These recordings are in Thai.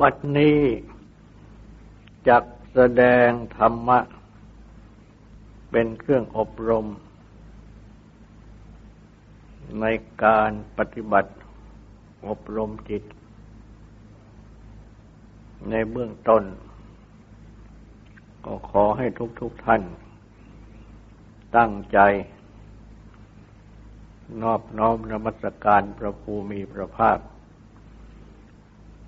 บัดนี้จักแสดงธรรมะ เป็นเครื่องอบรม ในการปฏิบัติอบรมจิต ในเบื้องต้น ก็ขอให้ทุกๆทท่าน ตั้งใจ นอบน้อมนมัสการพระภูมิพระภาค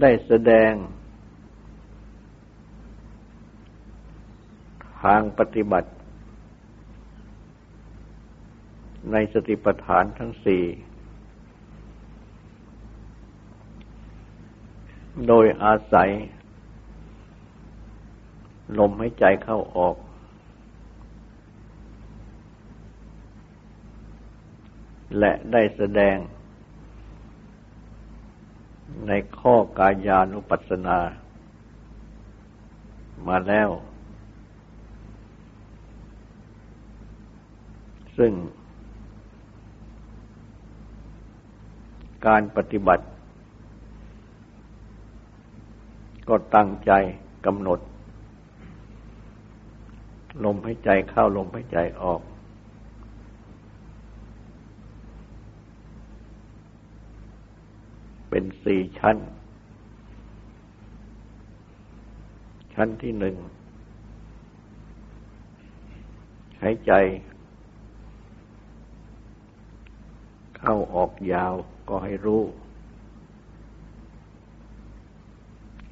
ได้แสดง ทางปฏิบัติ ในสติปัฏฐานทั้งสี่ โดยอาศัย ลมให้ใจเข้าออก และได้แสดง ในข้อกายานุปัสสนา มาแล้ว ซึ่ง การปฏิบัติ ก็ตั้งใจกำหนด ลมให้ใจเข้าลมให้ใจออก เป็นสี่ชั้น ชั้นที่หนึ่งหายใจเข้าออกยาวก็ให้รู้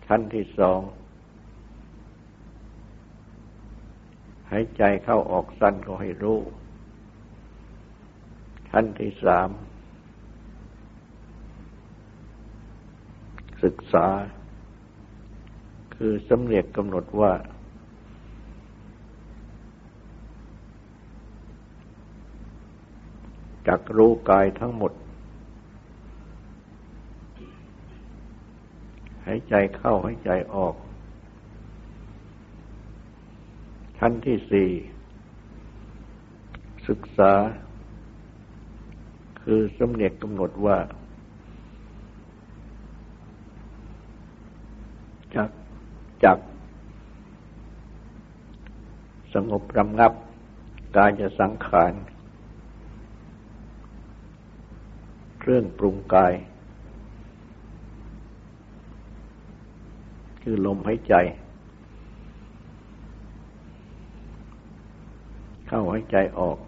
ชั้นที่สองหายใจเข้าออกสั้นก็ให้รู้ ชั้นที่สาม ศึกษา คือสำเร็จกำหนดว่า จักรู้กายทั้งหมด หายใจเข้าหายใจออกชั้นที่สี่ ศึกษา คือสำเร็จกำหนดว่า จักจักสงบรำงับกายจะสังขาร เครื่องปรุงกาย คือลมหายใจ เข้าหายใจออก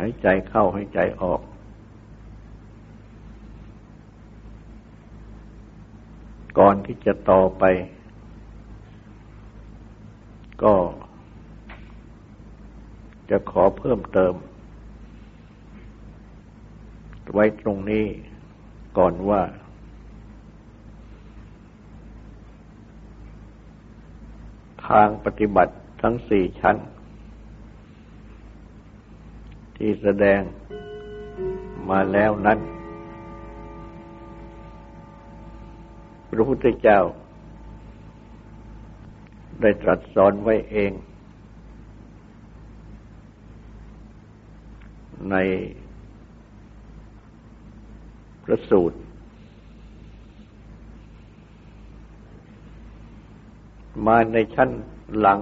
หายใจเข้าหายใจออก ก่อนที่จะต่อไป ก็ จะขอเพิ่มเติม ไว้ตรงนี้ก่อนว่า ทางปฏิบัติทั้งสี่ชั้น ที่แสดงมาแล้วนั้น ระพุทธเจ้า ได้ตรัสสอนไว้เอง ในพระสูตร มาในชั้นหลัง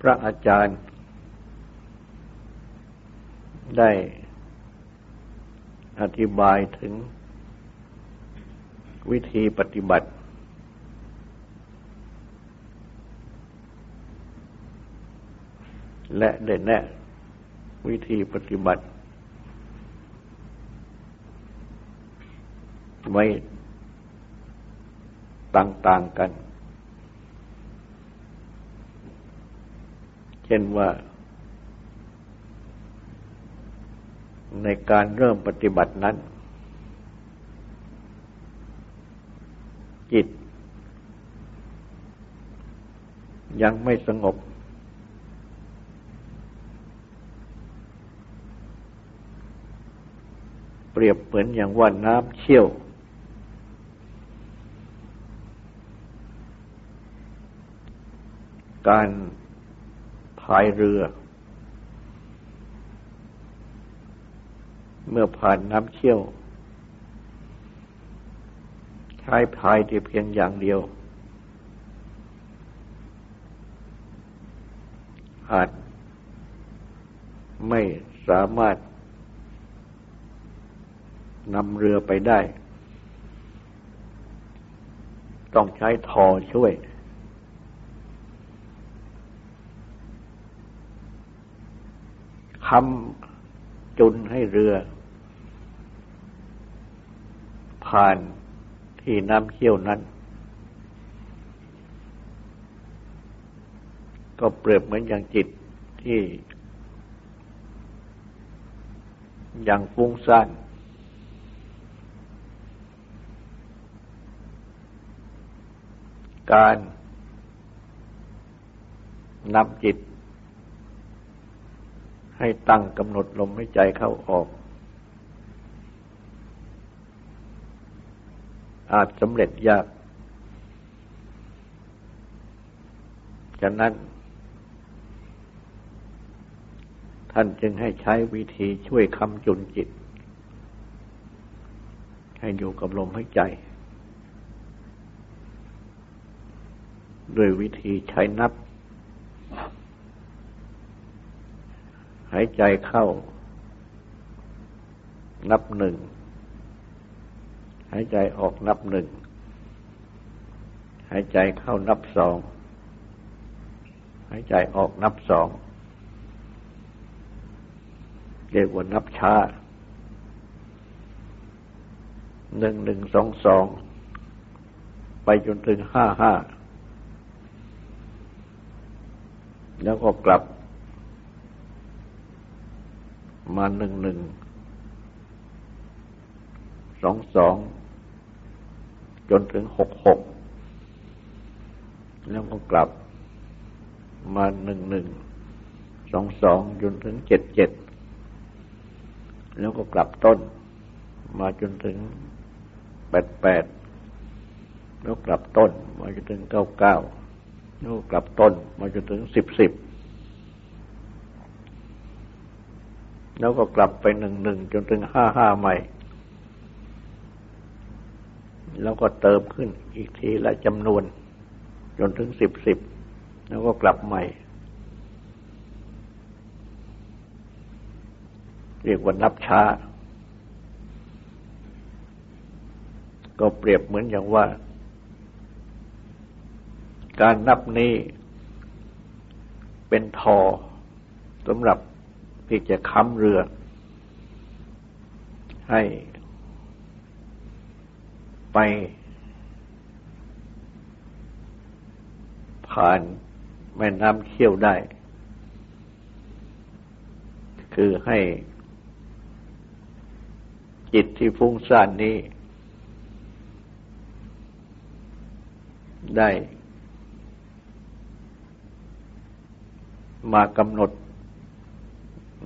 พระอาจารย์ ได้อธิบายถึง วิธีปฏิบัติ และได้แนะ วิธีปฏิบัติ ไว้ต่าง ๆ กัน เช่นว่า ในการเริ่มปฏิบัตินั้น จิต ยังไม่สงบ เปรียบเหมือนอย่างว่าน้ำเชี่ยว การพายเรือ เมื่อผ่านน้ำเชี่ยว ใช้พายที่เพียงอย่างเดียว อาจไม่สามารถนำเรือไปได้ ต้องใช้ทอช่วย คำจุนให้เรือ ผ่าน ที่น้ำเขี้ยวนั้น ก็เปรียบเหมือนอย่างจิตที่ยังฟุ้งซ่านการนำจิต ให้ตั้งกำหนดลมหายใจเข้าออก อาจสำเร็จยาก ฉะนั้น ท่านจึงให้ใช้วิธีช่วยคำจุนจิต ให้อยู่กับลมหายใจ ด้วยวิธีใช้นับ หายใจเข้า นับหนึ่ง หายใจออกนับหนึ่ง หายใจเข้านับสอง หายใจออกนับสอง เรียกว่านับช้า หนึ่งหนึ่งสองสอง ไปจนถึงห้าห้า แล้วก็กลับ มาหนึ่งหนึ่ง องสองจนถึงหกหกแล้วก็กลับมาหนึ่งหนึ่งสองสองจนถึงเจ็ดเจ็ดแล้วก็กลับต้น มาจนถึงแปดแปดแล้วกลับต้น มาจนถึงเก้าเก้าแล้วกลับต้น มาจนถึงสิบสิบแล้วก็กลับไปหนึ่งหนึ่งจนถึงห้าห้าใหม่ แล้วก็เติมขึ้นอีกทีละจำนวน จนถึงสิบสิบแล้วก็กลับใหม่ เรียกว่านับช้า ก็เปรียบเหมือนอย่างว่า การนับนี้เป็นทอสำหรับที่จะค้ำเรือ ให้ ไป ผ่านแม่น้ำเชี่ยวได้ คือให้ จิตที่ฟุ้งซ่านนี้ ได้มากำหนด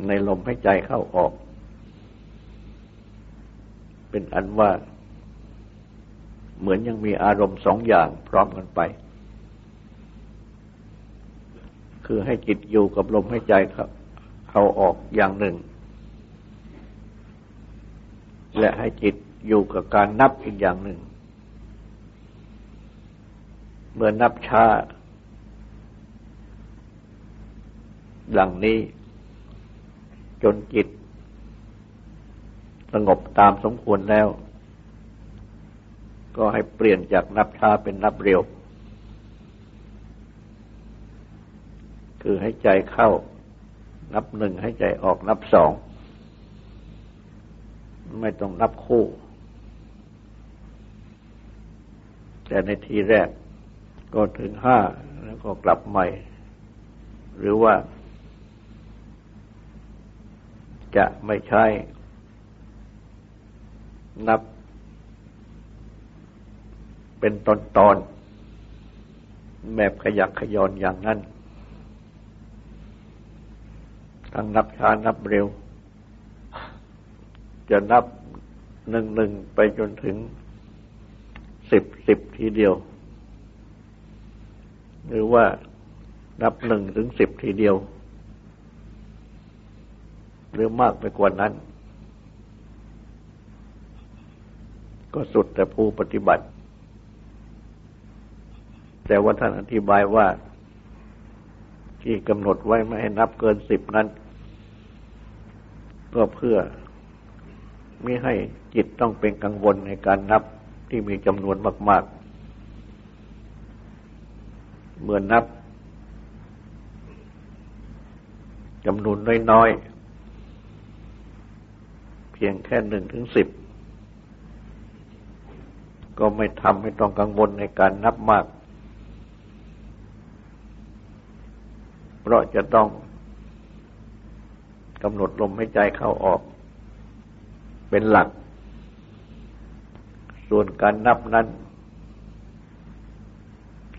ในลมหายใจเข้าออก เป็นอันว่า เหมือนยังมีอารมณ์สองอย่างพร้อมกันไป คือให้จิตอยู่กับลมหายใจครับ เขาออกอย่างหนึ่ง และให้จิตอยู่กับการนับอีกอย่างหนึ่ง เมื่อนับช้า ดังนี้ จนจิต สงบตามสมควรแล้ว ก็ให้เปลี่ยนจากนับช้าเป็นนับเร็ว คือให้ใจเข้า นับหนึ่งให้ใจออกนับสอง ไม่ต้องนับคู่ แต่ในทีแรกก็ถึงห้าแล้วก็กลับใหม่ หรือว่า จะไม่ใช่นับ เป็นตอนตอนแบบขยักขยอนอย่างนั้น ทั้งนับช้านับเร็ว จะนับหนึ่งหนึ่งไปจนถึงสิบสิบทีเดียว หรือว่านับหนึ่งถึงสิบทีเดียว หรือมากไปกว่านั้น ก็สุดแต่ผู้ปฏิบัติ แต่ว่าท่านอธิบายว่า ที่กำหนดไว้ไม่ให้นับเกินสิบนั้น ก็เพื่อไม่ให้จิตต้องเป็นกังวลในการนับที่มีจำนวนมาก ๆ เมื่อนับจำนวนน้อยๆ เพียงแค่หนึ่งถึงสิบ ก็ไม่ทำให้ต้องกังวลในการนับมาก เพ ราะจะต้องกำหนดลมหายใจเข้าออก เป็นหลัก ส่วนการนับนั้น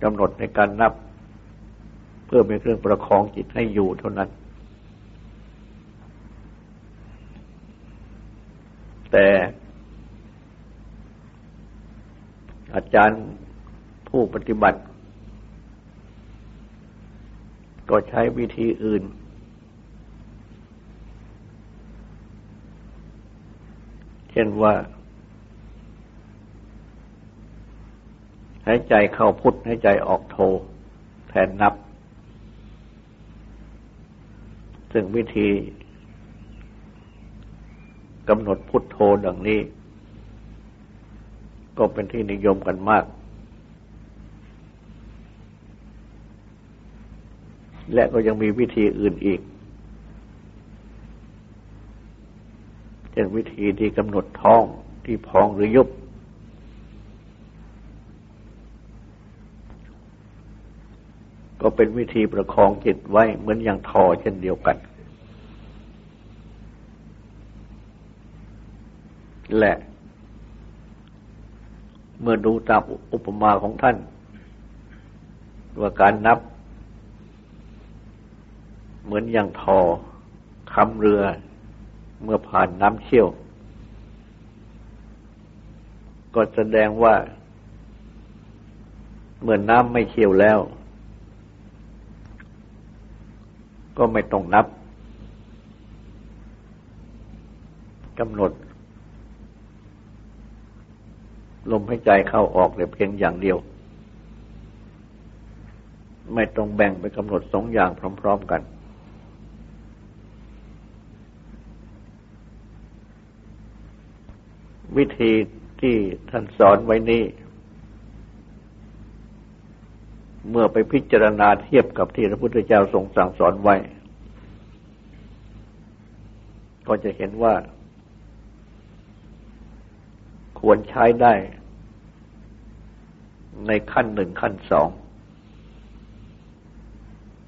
กำหนดในการนับ เพื่อเป็นเครื่องประคองจิตให้อยู่เท่านั้น แต่อาจารย์ผู้ปฏิบัติ ก็ใช้วิธีอื่น เช่นว่า หายใจเข้าพุทธหายใจออกโท แทนนับ ซึ่งวิธีกำหนดพุทโธดังนี้ ก็เป็นที่นิยมกันมาก และก็ยังมีวิธีอื่นอีกเช่นวิธีที่กำหนดท้องที่พองหรือยุบ ก็เป็นวิธีประคองจิตไว้เหมือนอย่างทอเช่นเดียวกัน และเมื่อดูตามอุปมาของท่าน ว่าการนับ เหมือนอย่างทอคำเรือเมื่อผ่านน้ำเชี่ยว ก็แสดงว่า เมื่อน้ำไม่เชี่ยวแล้ว ก็ไม่ต้องนับกำหนด ลมหายใจเข้าออกแต่เพียงอย่างเดียว ไม่ต้องแบ่งไปกำหนดสองอย่างพร้อม ๆ กัน วิธีที่ท่านสอนไว้นี้ เมื่อไปพิจารณาเทียบกับที่พระพุทธเจ้าทรงสั่งสอนไว้ ก็จะเห็นว่า ควรใช้ได้ ในขั้นหนึ่งขั้นสอง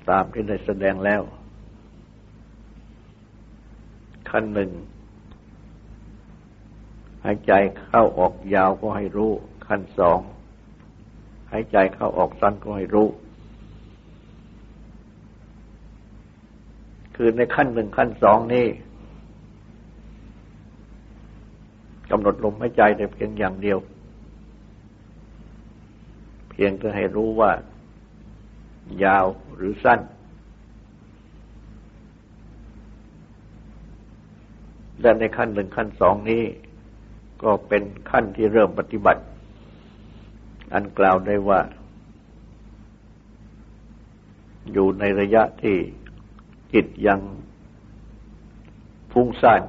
ตามที่ได้แสดงแล้ว ขั้นหนึ่ง หายใจเข้าออกยาวก็ให้รู้ ขั้นสองหายใจเข้าออกสั้นก็ให้รู้ คือในขั้นหนึ่งขั้นสองนี่กำหนดลมหายใจแต่เพียงอย่างเดียว เพียงก็ให้รู้ว่า ยาวหรือสั้น และในขั้นหนึ่งขั้นสองนี้ ก็เป็นขั้นที่เริ่มปฏิบัติ อันกล่าวได้ว่า อยู่ในระยะที่จิตยังฟุ้งซ่าน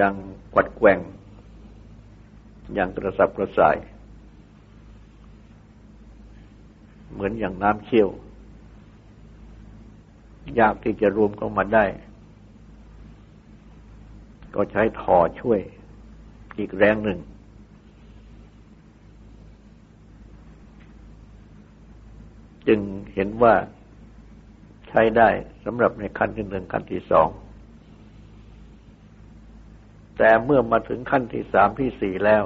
ยังกวัดแกว่งยังกระสับกระส่าย เหมือนอย่างน้ำเชี่ยว ยากที่จะรวมเข้ามาได้ ก็ใช้ถอช่วยอีกแรงหนึ่ง จึงเห็นว่าใช้ช้ได้สำหรับในขั้นที่หนึ่งขั้นที่สอง แต่เมื่อมาถึงขั้นที่สามที่สี่แล้ว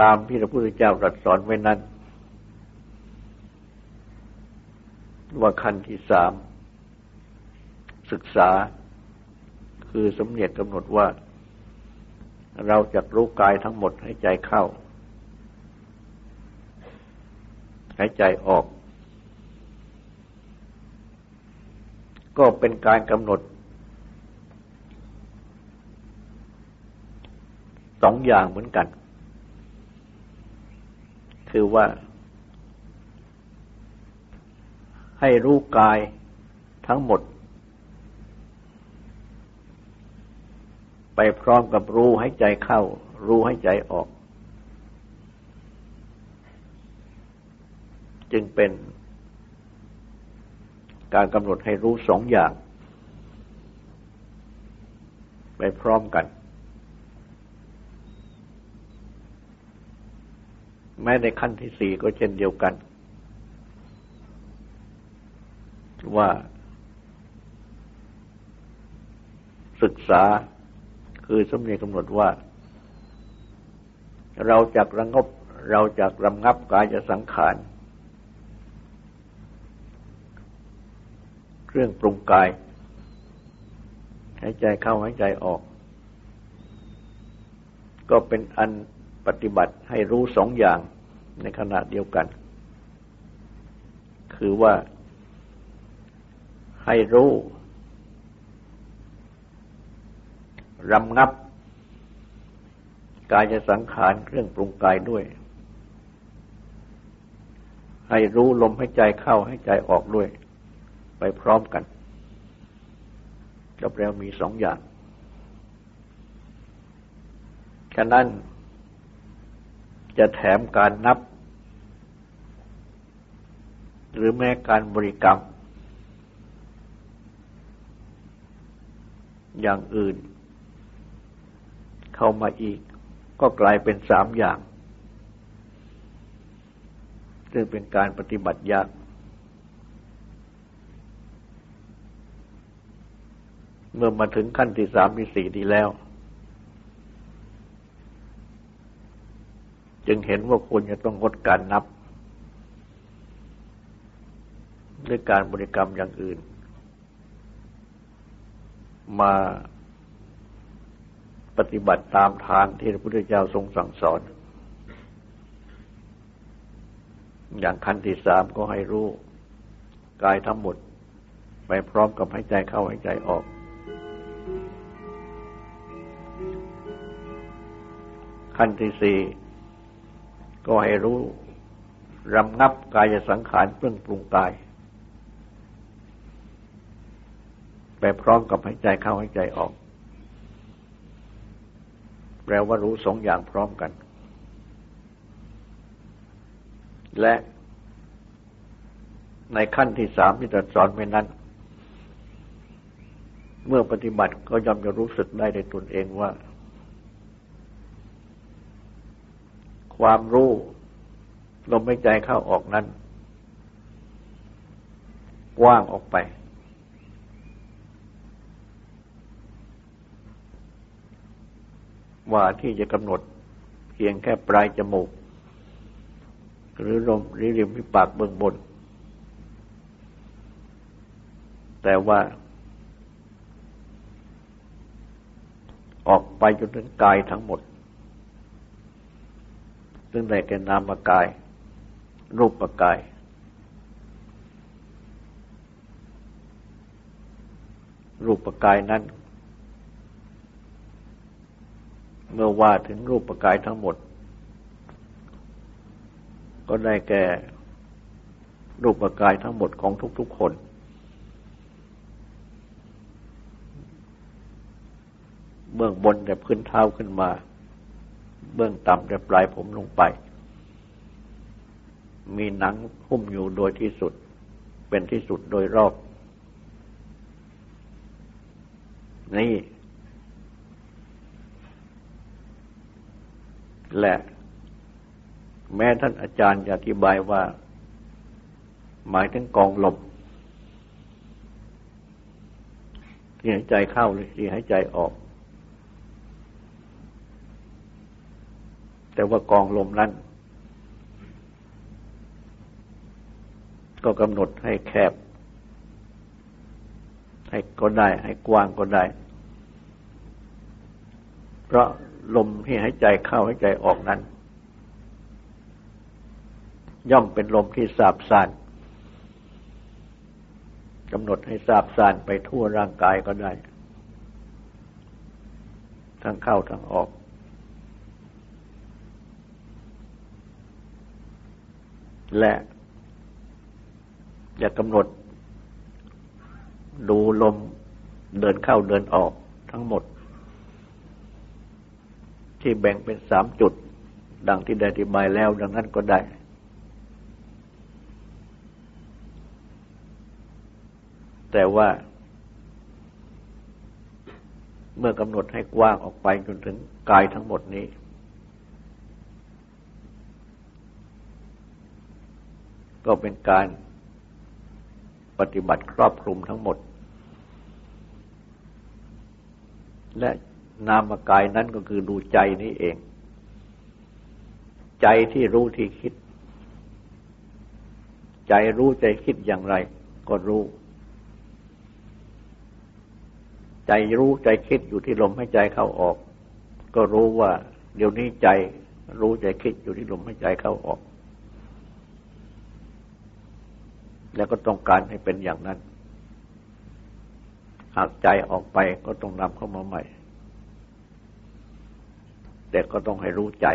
ตามที่พระพุทธเจ้าตรัสสอนไว้นั้น ว่าขั้นที่สาม ศึกษา คือสมเนียกกำหนดว่า เราจะรู้กายทั้งหมดให้ใจเข้าหายใจออก ก็เป็นการกำหนดสองอย่างเหมือนกัน คือว่า ให้รู้กายทั้งหมด ไปพร้อมกับรู้ให้ใจเข้า รู้ให้ใจออก จึงเป็นการกำหนดให้รู้สองอย่าง ไปพร้อมกัน แม้ในขั้นที่สี่ก็เช่นเดียวกัน ว่า ศึกษา คือสมเนียกำหนดว่า เราจะระงบเราจะรำงับกายจะสังขาร เครื่องปรุงกาย หายใจเข้าหายใจออก ก็เป็นอันปฏิบัติให้รู้สองอย่างในขณะเดียวกัน คือว่าให้รู้ รำงับ กายจะสังขารเครื่องปรุงกายด้วย ให้รู้ลมให้ใจเข้าให้ใจออกด้วย ไปพร้อมกันก็แปลว่ามีสองอย่าง ฉะนั้นจะแถมการนับ หรือแม้การบริกรรม อย่างอื่น เข้ามาอีก ก็กลายเป็นสามอย่าง ซึ่งเป็นการปฏิบัติยากเมื่อมาถึงขั้นที่สามที่สี่ดีแล้ว จึงเห็นว่าควรจะต้องงดการนับ ด้วยการบริกรรมอย่างอื่น มา ปฏิบัติตามทางที่พระพุทธเจ้าทรงสั่งสอน อย่างขั้นที่สามก็ให้รู้กายทั้งหมด ไปพร้อมกับให้ใจเข้าให้ใจออก ขั้นที่สี่ก็ให้รู้รำงับกายสังขารเครื่องปรุงกาย ไปพร้อมกับหายใจเข้าหายใจออก แปลว่ารู้สองอย่างพร้อมกัน และในขั้นที่สามที่ตรัสสอนไว้นั้น เมื่อปฏิบัติก็ย่อมจะรู้สึกได้ในตนเองว่า ความรู้ลมหายใจเข้าออกนั้น กว้างออกไป ว่าที่จะกำหนดเพียงแค่ปลายจมูก หรือลมหรือริมที่ปากเบื้องบน แต่ว่า ออกไปจนถึงกายทั้งหมด ซึ่งได้แก่นามกาย รูปกายรูปกายนั้น เมื่อว่าถึงรูปกายทั้งหมด ก็ได้แก่ รูปกายทั้งหมดของทุกๆคน เบื้องบนแต่พื้นเท้าขึ้นมา เบื้องต่ำแต่ปลายผมลงไป มีหนังหุ้มอยู่โดยที่สุด เป็นที่สุดโดยรอบ นี่ และแม้ท่านอาจารย์จะอธิบายว่า หมายถึงกองลมที่หายใจเข้าหรือที่หายใจออก แต่ว่ากองลมนั้น ก็กำหนดให้แคบ ให้ก็ได้ ให้กว้างก็ได้ เพราะ ลมที่หายใจเข้าหายใจออกนั้น ย่อมเป็นลมที่สาบสานกำหนดให้สาบสานไปทั่วร่างกายก็ได้ ทั้งเข้าทั้งออก และ อย่ากำหนดดูลมเดินเข้าเดินออกทั้งหมด ที่แบ่งเป็นสามจุด ดังที่ได้อธิบายแล้ว ดังนั้นก็ได้ แต่ว่า เมื่อกำหนดให้กว้างออกไปจนถึงกายทั้งหมดนี้ ก็เป็นการปฏิบัติครอบคลุมทั้งหมด และ นามกายนั้นก็คือดูใจนี้เอง ใจที่รู้ที่คิด ใจรู้ใจคิดอย่างไรก็รู้ ใจรู้ใจคิดอยู่ที่ลมหายใจเข้าออก ก็รู้ว่า เดี๋ยวนี้ใจรู้ใจคิดอยู่ที่ลมหายใจเข้าออก แล้วก็ต้องการให้เป็นอย่างนั้นหากใจออกไปก็ต้องนำเข้ามาใหม่ แต่ก็ต้องให้รู้ใจ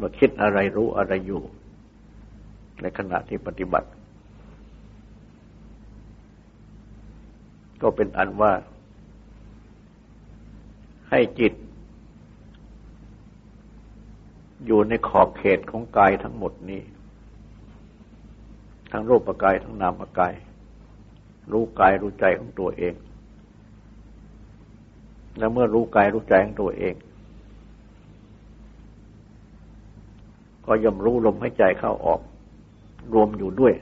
ว่าคิดอะไรรู้อะไรอยู่ ในขณะที่ปฏิบัติ ก็เป็นอันว่า ให้จิต อยู่ในขอบเขตของกายทั้งหมดนี้ ทั้งรูปกายทั้งนามกาย รู้กายรู้ใจของตัวเอง และเมื่อรู้กายรู้ใจของตัวเอง ก็ย่อมรู้ลมหายใจเข้าออก รวมอยู่ด้วย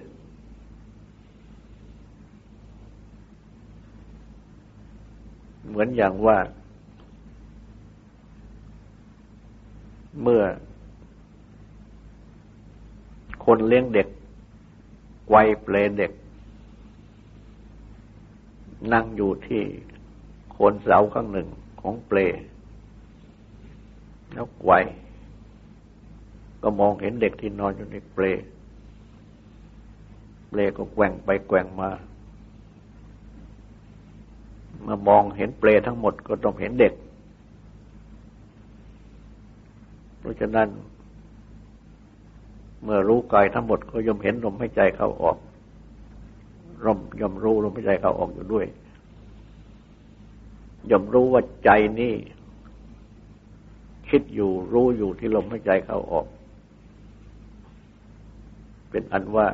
เหมือนอย่างว่า เมื่อ คนเลี้ยงเด็กไวยเปลเด็ก นั่งอยู่ที่ คนเสาข้างหนึ่งของเปลแล้วไวก็มองเห็นเด็กที่นอนอยู่ในเปลเปลก็แกว่งไปแกว่งมามื่อมองเห็นเปลทั้งหมดก็ต้องเห็นเด็ก เพราะฉะนั้น เมื่อรู้กายทั้งหมดก็ย่อมเห็นลมหายใจเข้าออกร่มย่อมรู้ลมหายใจเข้าออกอยู่ด้วย ย่อมรู้ว่าใจนี่ คิดอยู่รู้อยู่ที่ลมหายใจเข้าออก เป็นอันว่า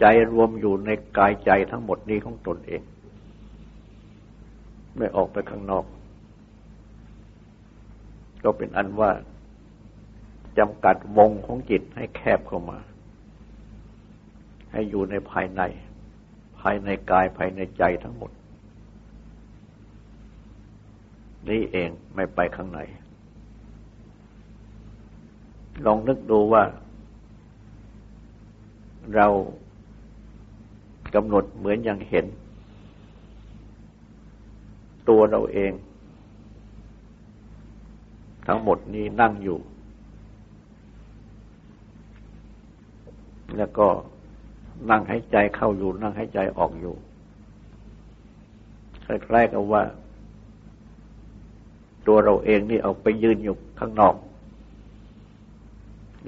ใจรวมอยู่ในกายใจทั้งหมดนี้ของตนเอง ไม่ออกไปข้างนอก ก็เป็นอันว่าจำกัดวงของจิตให้แคบเข้ามา ให้อยู่ในภายใน ภายในกายภายในใจทั้งหมด นี่เองไม่ไปข้างในลองนึกดูว่า เรากำหนดเหมือนอย่างเห็น ตัวเราเอง ทั้งหมดนี้นั่งอยู่ แล้วก็นั่งใหายใจเข้าอยู่ นั่งใหายใจออกอยู่คล้ายๆกับว่า ตัวเราเองนี่เอาไปยืนอยู่ข้างนอก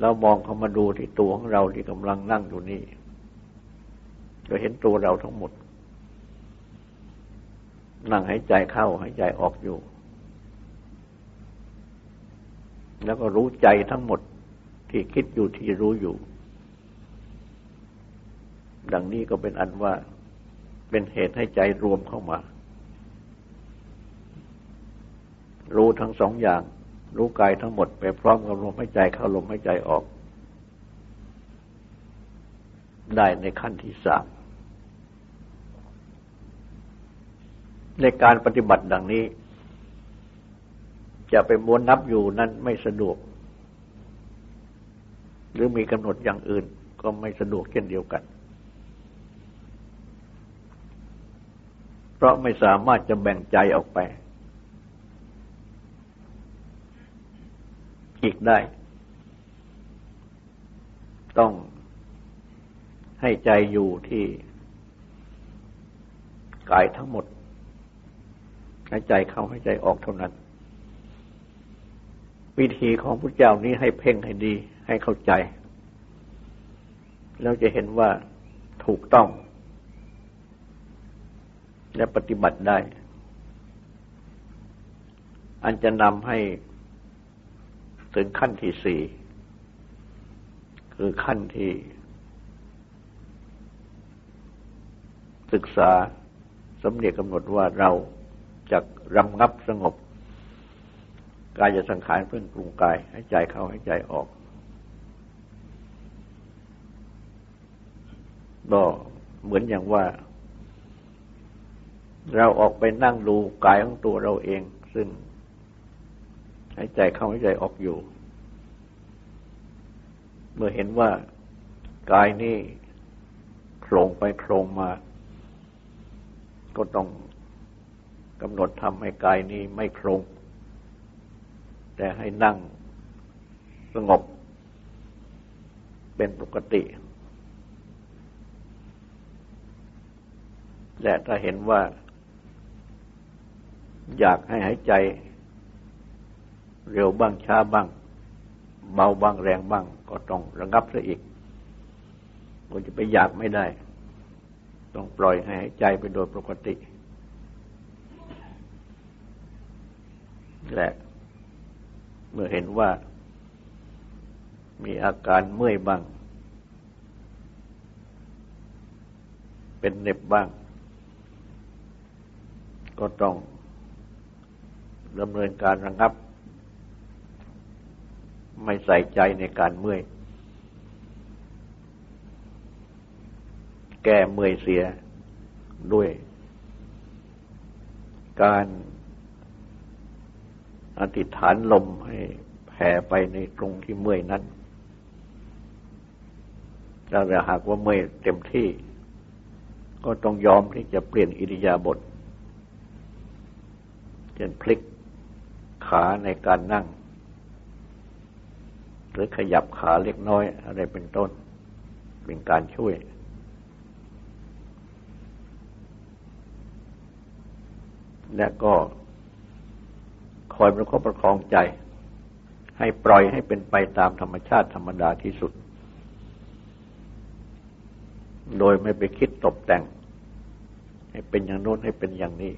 แล้วมองเข้ามาดูที่ตัวของเราที่กำลังนั่งอยู่นี่ก็เห็นตัวเราทั้งหมด นั่งหายใจเข้าหายใจออกอยู่ แล้วก็รู้ใจทั้งหมดที่คิดอยู่ที่รู้อยู่ ดังนี้ก็เป็นอันว่าเป็นเหตุให้ใจรวมเข้ามา รู้ทั้งสองอย่าง รู้กายทั้งหมดไปพร้อมกับลมหายใจเข้าลมหายใจออก ได้ในขั้นที่สามในการปฏิบัติดังนี้ จะไปม้วนนับอยู่นั้นไม่สะดวก หรือมีกำหนดอย่างอื่นก็ไม่สะดวกเช่นเดียวกัน เพราะไม่สามารถจะแบ่งใจออกไป อีกได้ ต้องให้ใจอยู่ที่กายทั้งหมดหายใจเข้าหายใจออกเท่านั้น วิธีของพระเจ้านี้ให้เพ่งให้ดี ให้เข้าใจ แล้วจะเห็นว่าถูกต้อง และปฏิบัติได้ อันจะนำให้ ถึงขั้นที่สี่คือขั้นที่ ศึกษาสำเนียกกำหนดว่าเราจะรำงับสงบ กายจะสังขารเพื่อนปรุงกายให้ใจเข้าให้ใจออกก็เหมือนอย่างว่า เราออกไปนั่งดูกายของตัวเราเอง ซึ่ง หายใจเข้าหายใจออกอยู่ เมื่อเห็นว่ากายนี้โครงไปโครงมา ก็ต้องกำหนดทำให้กายนี้ไม่โครง แต่ให้นั่งสงบเป็นปกติ และถ้าเห็นว่า อยากให้หายใจ เร็วบ้างช้าบ้าง เบาบ้างแรงบ้าง ก็ต้องระงับซะอีกมันจะไปอยากไม่ได้ ต้องปล่อยให้ใจไปโดยปกติและเมื่อเห็นว่ามีอาการเมื่อยบ้าง เป็นเน็บบ้าง ก็ต้องดำเนินการระงับ ไม่ใส่ใจในการเมื่อย แก้เมื่อยเสียด้วย การอธิษฐานลมให้แผ่ไปในตรงที่เมื่อยนั้นถ้าหากว่าเมื่อยเต็มที่ ก็ต้องยอมที่จะเปลี่ยนอิริยาบถเช่นพลิกขาในการนั่ง หรือขยับขาเล็กน้อย อะไรเป็นต้น เป็นการช่วย และก็คอยประคบประคองใจ ให้ปล่อยให้เป็นไปตามธรรมชาติธรรมดาที่สุด โดยไม่ไปคิดตกแต่ง ให้เป็นอย่างโน้นให้เป็นอย่างนี้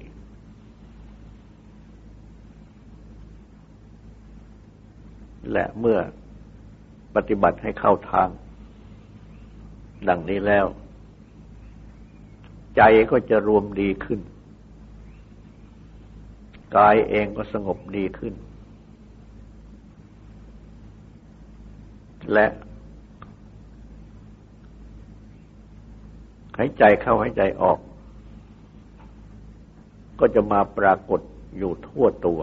และเมื่อ ปฏิบัติให้เข้าทาง ดังนี้แล้ว ใจก็จะรวมดีขึ้น กายเองก็สงบดีขึ้น และหายใจเข้าหายใจออก ก็จะมาปรากฏอยู่ทั่วตัว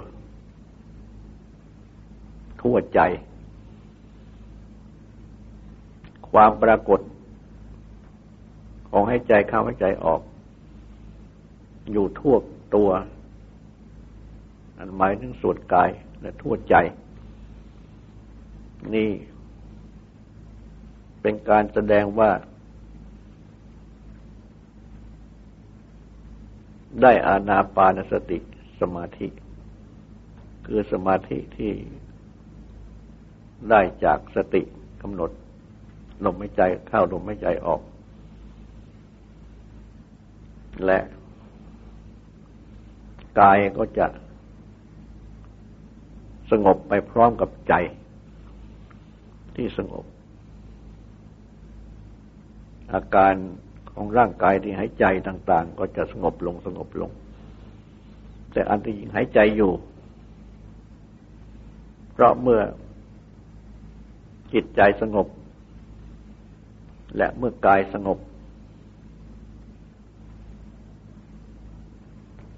ทั่วใจ ความปรากฏ ของให้ใจเข้าให้ใจออก อยู่ทั่วตัว อันหมายถึงส่วนกายและทั่วใจ นี่ เป็นการแสดงว่า ได้อานาปานสติสมาธิ คือสมาธิที่ได้จากสติกำหนด ลมหายใจเข้าลมหายใจออก และกายก็จะสงบไปพร้อมกับใจที่สงบ อาการของร่างกายที่หายใจต่าง ๆ ก็จะสงบลงสงบลง แต่อันที่ยิงหายใจอยู่ เพราะเมื่อจิตใจสงบ และเมื่อกายสงบ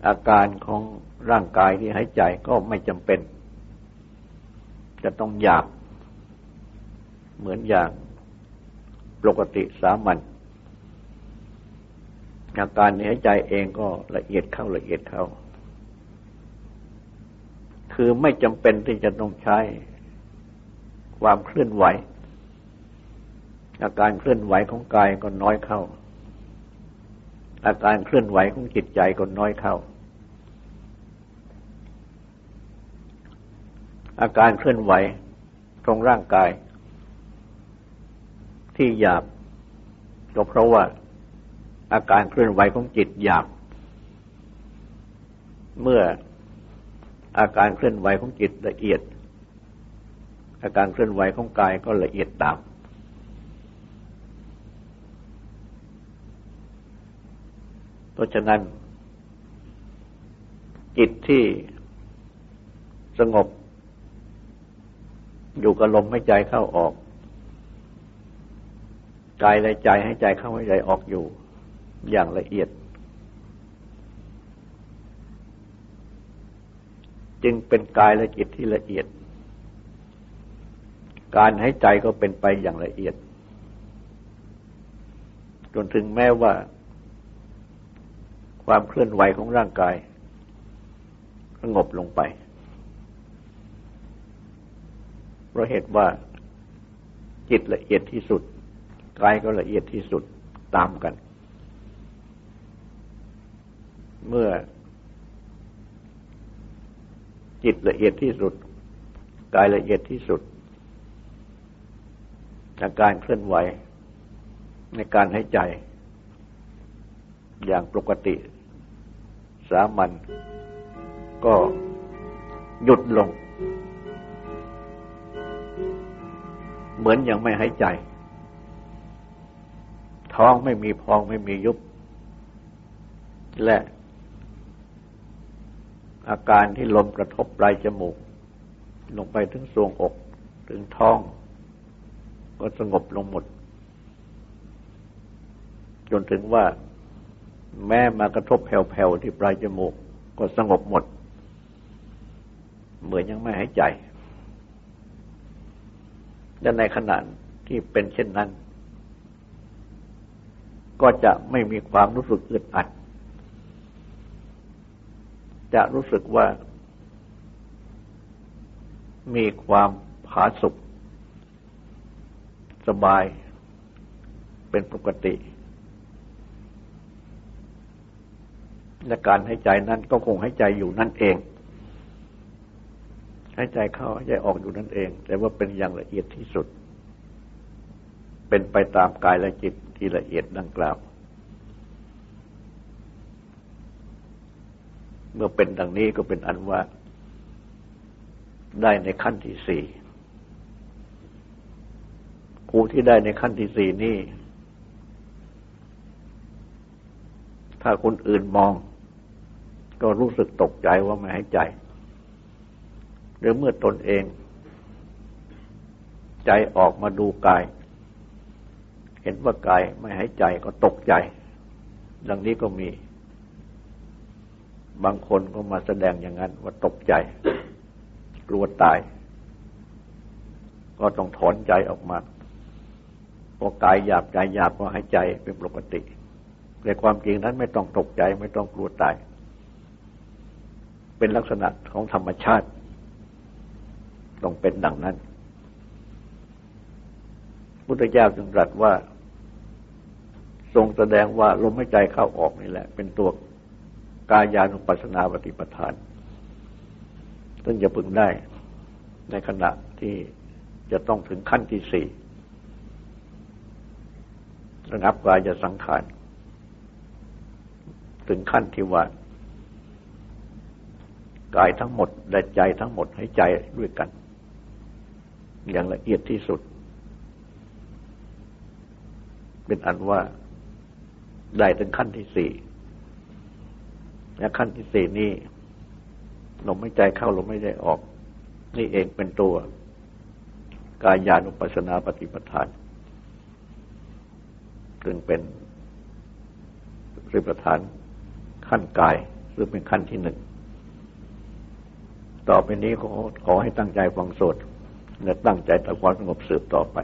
อาการของร่างกายที่หายใจก็ไม่จำเป็น จะต้องอยากเหมือนอย่างปกติสามัญอาการในหายใจเองก็ละเอียดเข้าละเอียดเข้า คือไม่จำเป็นที่จะต้องใช้ความเคลื่อนไหว อาการเคลื่อนไหวของกายก็น้อยเข้า อาการเคลื่อนไหวของจิตใจก็น้อยเข้า อาการเคลื่อนไหวตรงร่างกาย ที่หยาบก็เพราะว่า อาการเคลื่อนไหวของจิตหยาบเมื่ออาการเคลื่อนไหวของจิตละเอียด อาการเคลื่อนไหวของกายก็ละเอียดตาม เพราะฉะนั้น จิตที่สงบ อยู่กับลมหายใจเข้าออกกายและใจให้ใจเข้าให้ใจออกอยู่ อย่างละเอียด จึงเป็นกายและจิตที่ละเอียด การให้ใจก็เป็นไปอย่างละเอียด จนถึงแม้ว่า ความเคลื่อนไหวของร่างกายสงบลงไป เพราะเหตุว่าจิตละเอียดที่สุดกายก็ละเอียดที่สุดตามกัน เมื่อ จิตละเอียดที่สุดกายละเอียดที่สุดอาการเคลื่อนไหวในการให้ใจ อย่างปกติ สามัญก็หยุดลง เหมือนอย่างไม่หายใจ ท้องไม่มีพองไม่มียุบ และอาการที่ลมกระทบปลายจมูก ลงไปถึงทรวงอกถึงท้อง ก็สงบลงหมด จนถึงว่า แม้มากระทบแผ่วๆที่ปลายจมูก ก็สงบหมด เหมือนยังไม่หายใจ และในขณะที่เป็นเช่นนั้น ก็จะไม่มีความรู้สึกอึดอัด จะรู้สึกว่า มีความผาสุกสบายเป็นปกติ และการให้ใจนั้นก็คงให้ใจอยู่นั่นเองให้ใจเข้าให้ใจออกอยู่นั่นเอง แต่ว่าเป็นอย่างละเอียดที่สุด เป็นไปตามกายและจิตที่ละเอียดดังกล่าว เมื่อเป็นดังนี้ก็เป็นอันว่า ได้ในขั้นที่สี่ผู้ที่ได้ในขั้นที่สี่นี่ ถ้าคนอื่นมอง ก็รู้สึกตกใจว่าไม่ให้ใจ หรือเมื่อตนเอง ใจออกมาดูกาย เห็นว่ากายไม่ให้ใจก็ตกใจ ดังนี้ก็มี บางคนก็มาแสดงอย่างนั้นว่าตกใจ กลัวตาย ก็ต้องถอนใจออกมาพอกายหยาบใจหยาบก็หายใจเป็นปกติในความจริงนั้นไม่ต้องตกใจไม่ต้องกลัวตาย เป็นลักษณะของธรรมชาติต้องเป็นดังนั้นพุทธเจ้าจึงตรัสว่า ทรงแสดงว่าลมหายใจเข้าออกนี่แหละ เป็นตัวกายานุปัสนาปฏิปทานซึ่งจะพึงได้ในขณะที่จะต้องถึงขั้นที่สี่ระงับกายจะสังขาร ถึงขั้นที่ว่า กายทั้งหมดและใจทั้งหมดให้ใจด้วยกัน อย่างละเอียดที่สุด เป็นอันว่าได้ถึงขั้นที่สี่และขั้นที่สี่นี้ลมไม่ใจเข้าลมไม่ใจออก นี่เองเป็นตัว กายานุปัสสนาปฏิปทานซึ่งเป็นริปทานขั้นกายหรือเป็นขั้นที่หนึ่ง ต่อไปนี้ขอขอให้ตั้งใจฟังสดและตั้งใจทำความสงบสืบต่อไป